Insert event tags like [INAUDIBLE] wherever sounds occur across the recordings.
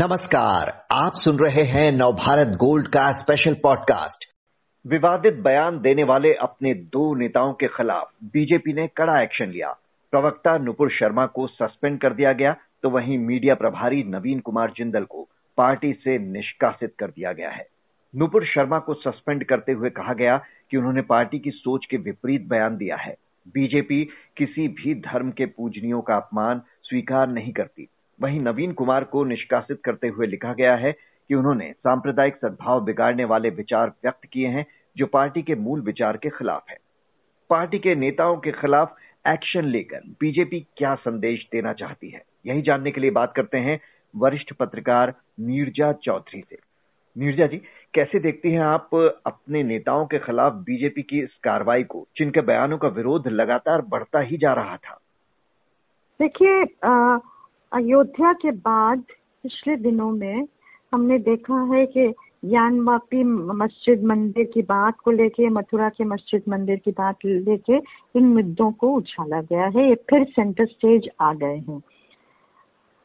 नमस्कार, आप सुन रहे हैं नवभारत गोल्ड का स्पेशल पॉडकास्ट विवादित बयान देने वाले अपने दो नेताओं के खिलाफ बीजेपी ने कड़ा एक्शन लिया। प्रवक्ता नुपुर शर्मा को सस्पेंड कर दिया गया तो वहीं मीडिया प्रभारी नवीन कुमार जिंदल को पार्टी से निष्कासित कर दिया गया है। नुपुर शर्मा को सस्पेंड करते हुए कहा गया कि उन्होंने पार्टी की सोच के विपरीत बयान दिया है। बीजेपी किसी भी धर्म के पूजनियों का अपमान स्वीकार नहीं करती। वहीं नवीन कुमार को निष्कासित करते हुए लिखा गया है कि उन्होंने सांप्रदायिक सद्भाव बिगाड़ने वाले विचार व्यक्त किए हैं, जो पार्टी के मूल विचार के खिलाफ है। पार्टी के नेताओं के खिलाफ एक्शन लेकर बीजेपी क्या संदेश देना चाहती है? यही जानने के लिए बात करते हैं वरिष्ठ पत्रकार नीरजा चौधरी से। नीरजा जी, कैसे देखती हैं आप अपने नेताओं के खिलाफ बीजेपी की इस कार्रवाई को, जिनके बयानों का विरोध लगातार बढ़ता ही जा रहा था? देखिए अयोध्या के बाद पिछले दिनों में हमने देखा है कि ज्ञानवापी मस्जिद मंदिर की बात को लेके, मथुरा के मस्जिद मंदिर की बात लेके इन मुद्दों को उछाला गया है। ये फिर सेंटर स्टेज आ गए हैं।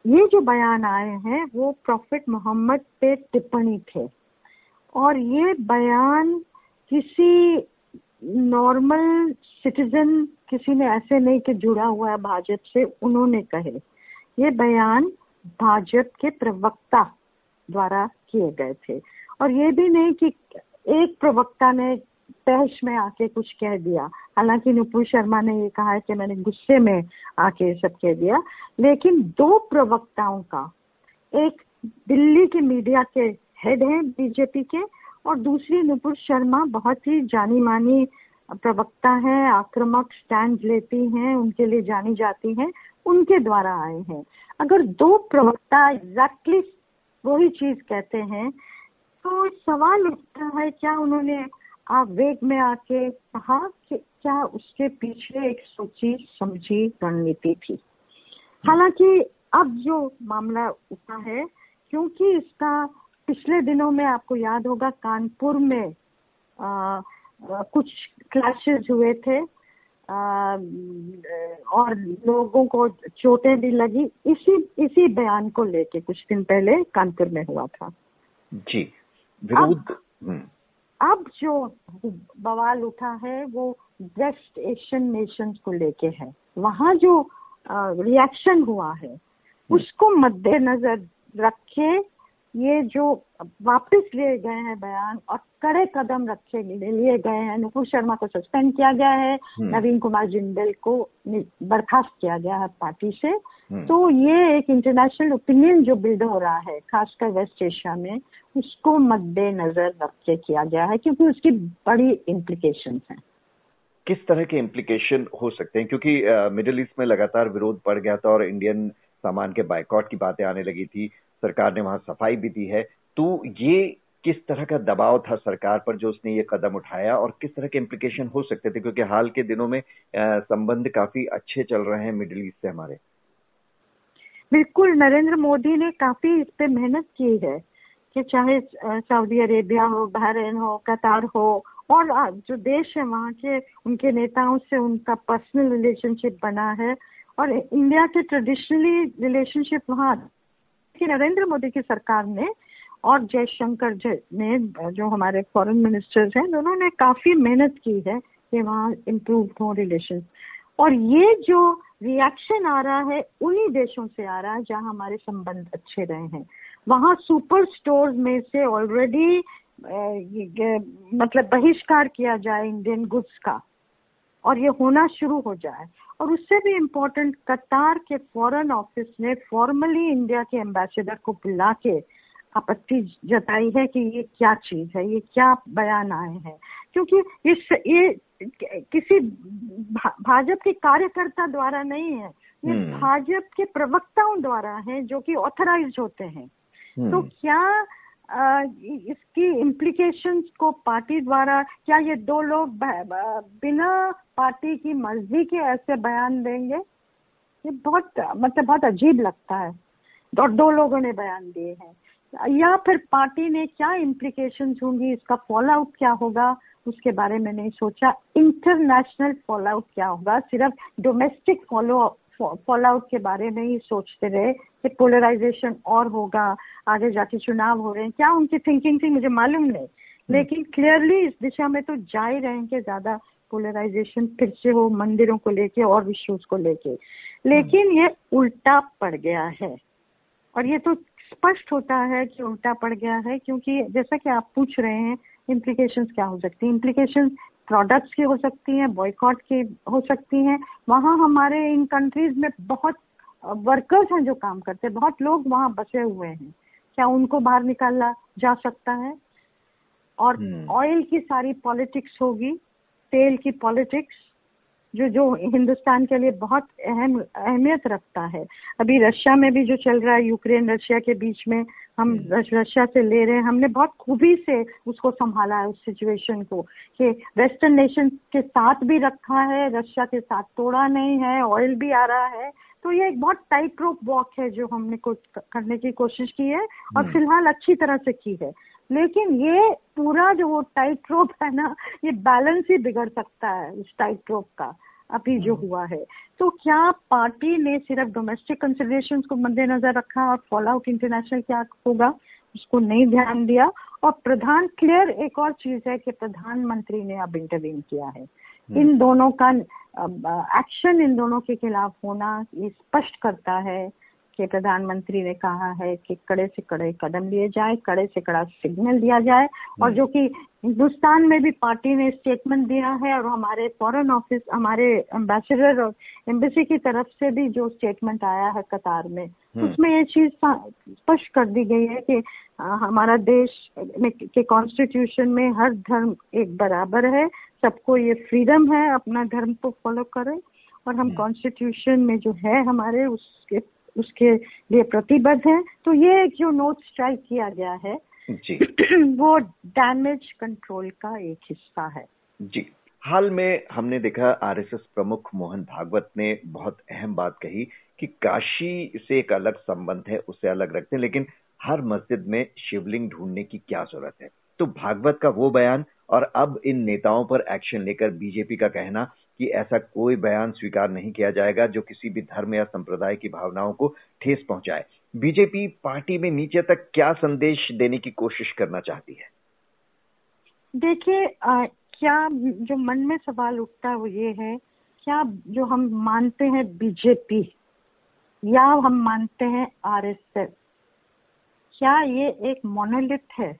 ये जो बयान आए हैं, वो प्रॉफिट मोहम्मद पे टिप्पणी थे। और ये बयान किसी नॉर्मल सिटीजन किसी ने ऐसे नहीं कि जुड़ा हुआ है, भाजपा से, उन्होंने कहे। ये बयान भाजपा के प्रवक्ता द्वारा किए गए थे। और ये भी नहीं कि एक प्रवक्ता ने तहश में आके कुछ कह दिया। हालाँकि नुपुर शर्मा ने ये कहा है कि मैंने गुस्से में आके सब कह दिया। लेकिन दो प्रवक्ताओं का, एक दिल्ली के मीडिया के हेड हैं बीजेपी के और दूसरी नुपुर शर्मा बहुत ही जानी मानी प्रवक्ता है, आक्रामक स्टैंड लेती हैं, उनके लिए जानी जाती हैं। उनके द्वारा आए हैं। अगर दो प्रवक्ता एग्जैक्टली वही चीज़ कहते हैं तो सवाल उठता है क्या उन्होंने आवेग में आके कहा कि क्या उसके पीछे एक सोची समझी रणनीति थी? हालाँकि अब जो मामला उठा है क्योंकि इसका पिछले दिनों में आपको याद होगा कानपुर में आ, आ, कुछ क्लैशेज हुए थे। और लोगों को चोटें भी लगी इसी इसी बयान को लेके कुछ दिन पहले कानपुर में हुआ था जी विरोध अब, हम्म। अब जो बवाल उठा है वो वेस्ट एशियन नेशंस को लेके है वहाँ जो रिएक्शन हुआ है हम्म। उसको मद्देनजर रखे ये जो वापस लिए गए हैं बयान और कड़े कदम रखे लिए गए हैं नुपुर शर्मा को सस्पेंड किया गया है हम्म। नवीन कुमार जिंदल को बर्खास्त किया गया है पार्टी से हम्म। तो ये एक इंटरनेशनल ओपिनियन जो बिल्ड हो रहा है खासकर वेस्ट एशिया में उसको मद्देनजर रख के किया गया है क्योंकि उसकी बड़ी इम्प्लीकेशन है किस तरह के इम्प्लीकेशन हो सकते हैं क्योंकि मिडिल ईस्ट में लगातार विरोध बढ़ गया था और इंडियन सामान के बाइकआउट की बातें आने लगी थी, सरकार ने वहाँ सफ़ाई भी दी है। तो ये किस तरह का दबाव था सरकार पर जो उसने ये कदम उठाया और किस तरह के इम्प्लीकेशन हो सकते थे? क्योंकि हाल के दिनों में संबंध काफ़ी अच्छे चल रहे हैं मिडिल ईस्ट से हमारे। बिल्कुल, नरेंद्र मोदी ने काफ़ी इस पे मेहनत की है कि चाहे सऊदी अरेबिया हो, बहरीन हो, कतार हो, और जो देश है वहाँ के, उनके नेताओं से उनका पर्सनल रिलेशनशिप बना है। और इंडिया के ट्रेडिशनली रिलेशनशिप वहाँ कि नरेंद्र मोदी की सरकार ने और जयशंकर ने, जो हमारे फॉरेन मिनिस्टर्स हैं, दोनों ने काफ़ी मेहनत की है कि वहाँ इम्प्रूव हो रिलेशन और ये जो रिएक्शन आ रहा है उन्हीं देशों से आ रहा है जहाँ हमारे संबंध अच्छे रहे हैं। वहाँ सुपर स्टोर में से ऑलरेडी मतलब बहिष्कार किया जाए इंडियन गुड्स का। और ये होना शुरू हो जाए और उससे भी इम्पोर्टेंट कतार के फॉरेन ऑफ़िस ने फॉर्मली इंडिया के एम्बेसडर को बुला के आपत्ति जताई है कि ये क्या चीज़ है ये क्या बयान आए हैं क्योंकि इस ये किसी भाजपा के कार्यकर्ता द्वारा नहीं है ये हम्म। भाजपा के प्रवक्ताओं द्वारा है जो कि ऑथराइज होते हैं हम्म। तो क्या इसकी इम्प्लीकेशंस को पार्टी द्वारा, क्या ये दो लोग बिना पार्टी की मर्ज़ी के ऐसे बयान देंगे? ये बहुत मतलब बहुत अजीब लगता है। और दो लोगों ने बयान दिए हैं। या फिर पार्टी ने क्या इम्प्लीकेशन होंगी? इसका फॉल आउट क्या होगा? उसके बारे में नहीं सोचा। इंटरनेशनल फॉल आउट क्या होगा? सिर्फ़ डोमेस्टिक फॉलो फॉल आउट के बारे में ही सोचते रहे कि पोलराइजेशन और होगा आगे जाके चुनाव हो रहे हैं। क्या उनकी थिंकिंग थी मुझे मालूम नहीं। हम्म। लेकिन क्लियरली इस दिशा में तो जा ही रहे हैं कि ज़्यादा पोलराइजेशन फिर से हो मंदिरों को लेके और इश्यूज़ को लेके। लेकिन ये उल्टा पड़ गया है। और ये तो स्पष्ट होता है कि उल्टा पड़ गया है क्योंकि जैसा कि आप पूछ रहे हैं इम्प्लीकेशंस क्या हो सकती है? इम्प्लीकेशंस प्रोडक्ट्स की हो सकती हैं बॉयकॉट की हो सकती हैं। वहाँ हमारे इन कंट्रीज़ में बहुत वर्कर्स हैं जो काम करते हैं। बहुत लोग वहाँ बसे हुए हैं। क्या उनको बाहर निकाला जा सकता है? और ऑयल हम्म। की सारी पॉलिटिक्स होगी तेल की पॉलिटिक्स जो जो हिंदुस्तान के लिए बहुत अहम अहमियत रखता है अभी रशिया में भी जो चल रहा है यूक्रेन रशिया के बीच में हम हम्म। रशिया से ले रहे हैं हमने बहुत खूबी से उसको संभाला है उस सिचुएशन को कि वेस्टर्न नेशन के साथ भी रखा है रशिया के साथ तोड़ा नहीं है ऑयल भी आ रहा है तो ये एक बहुत टाइट रोप वॉक है जो हमने को करने की कोशिश की है और हम्म। फ़िलहाल अच्छी तरह से की है लेकिन ये पूरा जो वो टाइट रोप है ना ये बैलेंस ही बिगड़ सकता है उस टाइट रोप का अभी जो हम्म। हुआ है तो क्या पार्टी ने सिर्फ़ डोमेस्टिक कंसिडरेशन को मद्देनजर रखा और फॉलो आउट इंटरनेशनल क्या होगा उसको नहीं ध्यान दिया और प्रधान क्लियर एक और चीज़ है कि प्रधानमंत्री ने अब इंटरवीन किया है हम्म। इन दोनों का एक्शन इन दोनों के खिलाफ होना ये स्पष्ट करता है कि प्रधानमंत्री ने कहा है कि कड़े से कड़े कदम लिए जाए कड़े से कड़ा सिग्नल दिया जाए और हम्म। जो कि हिंदुस्तान में भी पार्टी ने स्टेटमेंट दिया है और हमारे फॉरेन ऑफ़िस हमारे एम्बेसडर और एम्बेसी की तरफ़ से भी जो स्टेटमेंट आया है कतार में हम्म। उसमें ये चीज़ स्पष्ट कर दी गई है कि हमारा देश के कॉन्स्टिट्यूशन में हर धर्म एक बराबर है सबको ये फ्रीडम है अपना धर्म को फॉलो करें और हम कॉन्स्टिट्यूशन हम्म। में जो है हमारे उसके उसके लिए प्रतिबद्ध है। तो ये जो नोट स्ट्राइक किया गया है जी। [CLEARS THROAT] वो डैमेज कंट्रोल का एक हिस्सा है। जी। हाल में हमने देखा आरएसएस प्रमुख मोहन भागवत ने बहुत अहम बात कही कि काशी से एक अलग संबंध है उसे अलग रखते हैं लेकिन हर मस्जिद में शिवलिंग ढूँढने की क्या ज़रूरत है? तो भागवत का वो बयान और अब इन नेताओं पर एक्शन लेकर बीजेपी का कहना कि ऐसा कोई बयान स्वीकार नहीं किया जाएगा जो किसी भी धर्म या संप्रदाय की भावनाओं को ठेस पहुँचाए बीजेपी पार्टी में नीचे तक क्या संदेश देने की कोशिश करना चाहती है देखिए क्या जो मन में सवाल उठता है वो ये है, क्या जो हम मानते हैं बीजेपी या हम मानते हैं आरएसएस, क्या ये एक मोनोलिथ है।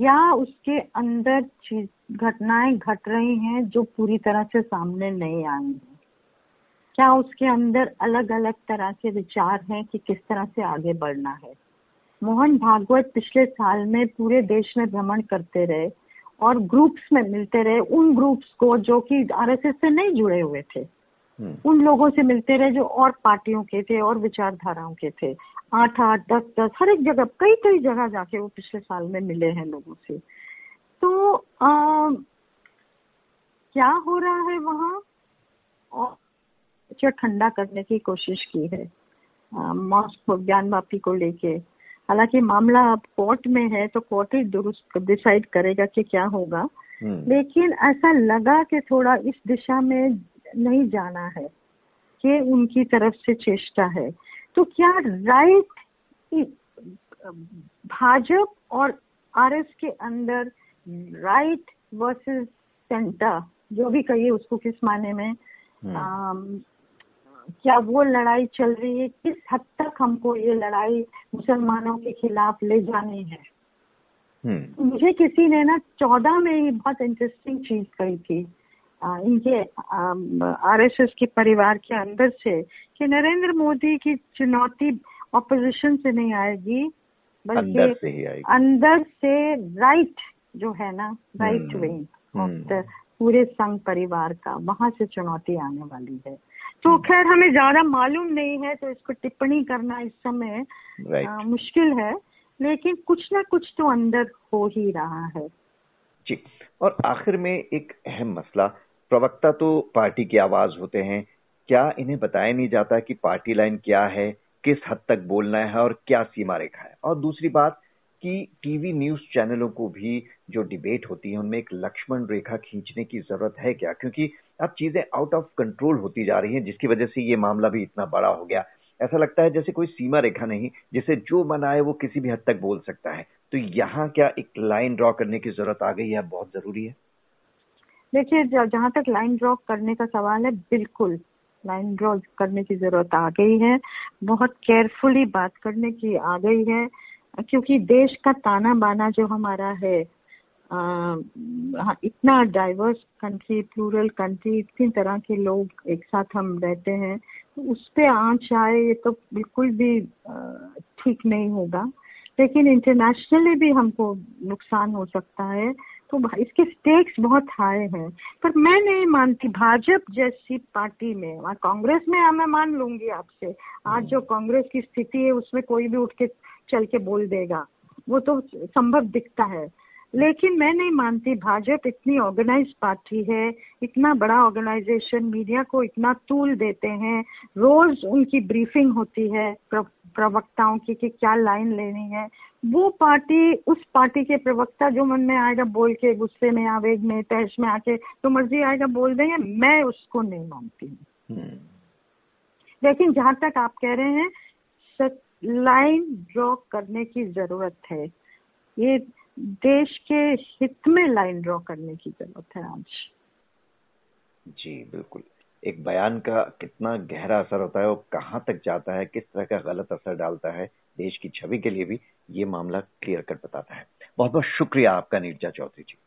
या उसके अंदर चीज़ घटनाएँ घट रही हैं जो पूरी तरह से सामने नहीं आई हैं। क्या उसके अंदर अलग अलग तरह के विचार हैं कि किस तरह से आगे बढ़ना है? मोहन भागवत पिछले साल में पूरे देश में भ्रमण करते रहे और ग्रुप्स में मिलते रहे उन ग्रुप्स को जो कि आरएसएस से नहीं जुड़े हुए थे हम्म। उन लोगों से मिलते रहे जो और पार्टियों के थे और विचारधाराओं के थे। आठ आठ दस दस हर एक जगह कई कई जगह जाके वो पिछले साल में मिले हैं लोगों से। तो आ, क्या हो रहा है वहाँ? और ठंडा करने की कोशिश की है मॉस्क ज्ञान वापी को लेके। हालाँकि मामला अब कोर्ट में है तो कोर्ट ही दुरुस्त डिसाइड करेगा कि क्या होगा। हम्म। लेकिन ऐसा लगा कि थोड़ा इस दिशा में नहीं जाना है कि उनकी तरफ़ से चेष्टा है। तो क्या राइट भाजप और आरएस के अंदर राइट वर्सेस सेंटर जो भी कहिए उसको किस माने में आ, हम्म। क्या वो लड़ाई चल रही है किस हद तक हमको ये लड़ाई मुसलमानों के खिलाफ ले जानी है हम्म। मुझे किसी ने ना चौदह में ही बहुत इंटरेस्टिंग चीज़ कही थी इनके आरएसएस के परिवार के अंदर से कि नरेंद्र मोदी की चुनौती ऑपोजिशन से नहीं आएगी बल्कि अंदर से राइट जो है ना राइट विंग ऑफ़ पूरे संघ परिवार का वहाँ से चुनौती आने वाली है। तो हम्म। खैर हमें ज़्यादा मालूम नहीं है तो इसको टिप्पणी करना इस समय आ, मुश्किल है लेकिन कुछ ना कुछ तो अंदर हो ही रहा है। जी और आखिर में एक अहम मसला प्रवक्ता तो पार्टी की आवाज़ होते हैं। क्या इन्हें बताया नहीं जाता कि पार्टी लाइन क्या है, किस हद तक बोलना है और क्या सीमा रेखा है? और दूसरी बात कि टीवी न्यूज़ चैनलों को भी जो डिबेट होती है, उनमें एक लक्ष्मण रेखा खींचने की ज़रूरत है क्या? क्योंकि अब चीज़ें आउट ऑफ़ कंट्रोल होती जा रही हैं, जिसकी वजह से ये मामला भी इतना बड़ा हो गया। ऐसा लगता है जैसे कोई सीमा रेखा नहीं, जिसे जो मन आए वो किसी भी हद तक बोल सकता है। तो यहाँ क्या एक लाइन ड्रॉ करने की ज़रूरत आ गई है बहुत ज़रूरी है। देखिए जहाँ तक लाइन ड्रॉ करने का सवाल है बिल्कुल लाइन ड्रॉ करने की ज़रूरत आ गई है। बहुत केयरफुली बात करने की आ गई है क्योंकि देश का ताना बाना जो हमारा है हाँ, इतना डाइवर्स कंट्री प्लूरल कंट्री इतनी तरह के लोग एक साथ हम रहते हैं तो उस पर आँच आए ये तो बिल्कुल भी ठीक नहीं होगा। लेकिन इंटरनेशनली भी हमको नुकसान हो सकता है। तो इसके स्टेक्स बहुत हाई हैं। पर मैं नहीं मानती, भाजपा जैसी पार्टी में कांग्रेस में मैं मान लूँगी आपसे। आज जो कांग्रेस की स्थिति है, उसमें कोई भी उठ के चल के बोल देगा। वो तो संभव दिखता है। लेकिन मैं नहीं मानती, भाजपा इतनी ऑर्गेनाइज पार्टी है, इतना बड़ा ऑर्गेनाइजेशन मीडिया को इतना तूल देते हैं। रोज उनकी ब्रीफिंग होती है प्रवक्ताओं की कि क्या लाइन लेनी है। वो पार्टी उस पार्टी के प्रवक्ता जो मन में आएगा बोल के गुस्से में आवेग में तहस में आके तो मर्ज़ी आएगा बोल देंगे मैं उसको नहीं मानती हूँ। हम्म। लेकिन जहाँ तक आप कह रहे हैं लाइन ड्रॉ करने की ज़रूरत है। ये देश के हित में लाइन ड्रॉ करने की ज़रूरत है आज। जी बिल्कुल। एक बयान का कितना गहरा असर होता है और कहाँ तक जाता है, किस तरह का गलत असर डालता है, देश की छवि के लिए भी ये मामला क्लियर कट बताता है। बहुत बहुत शुक्रिया आपका, नीरजा चौधरी जी।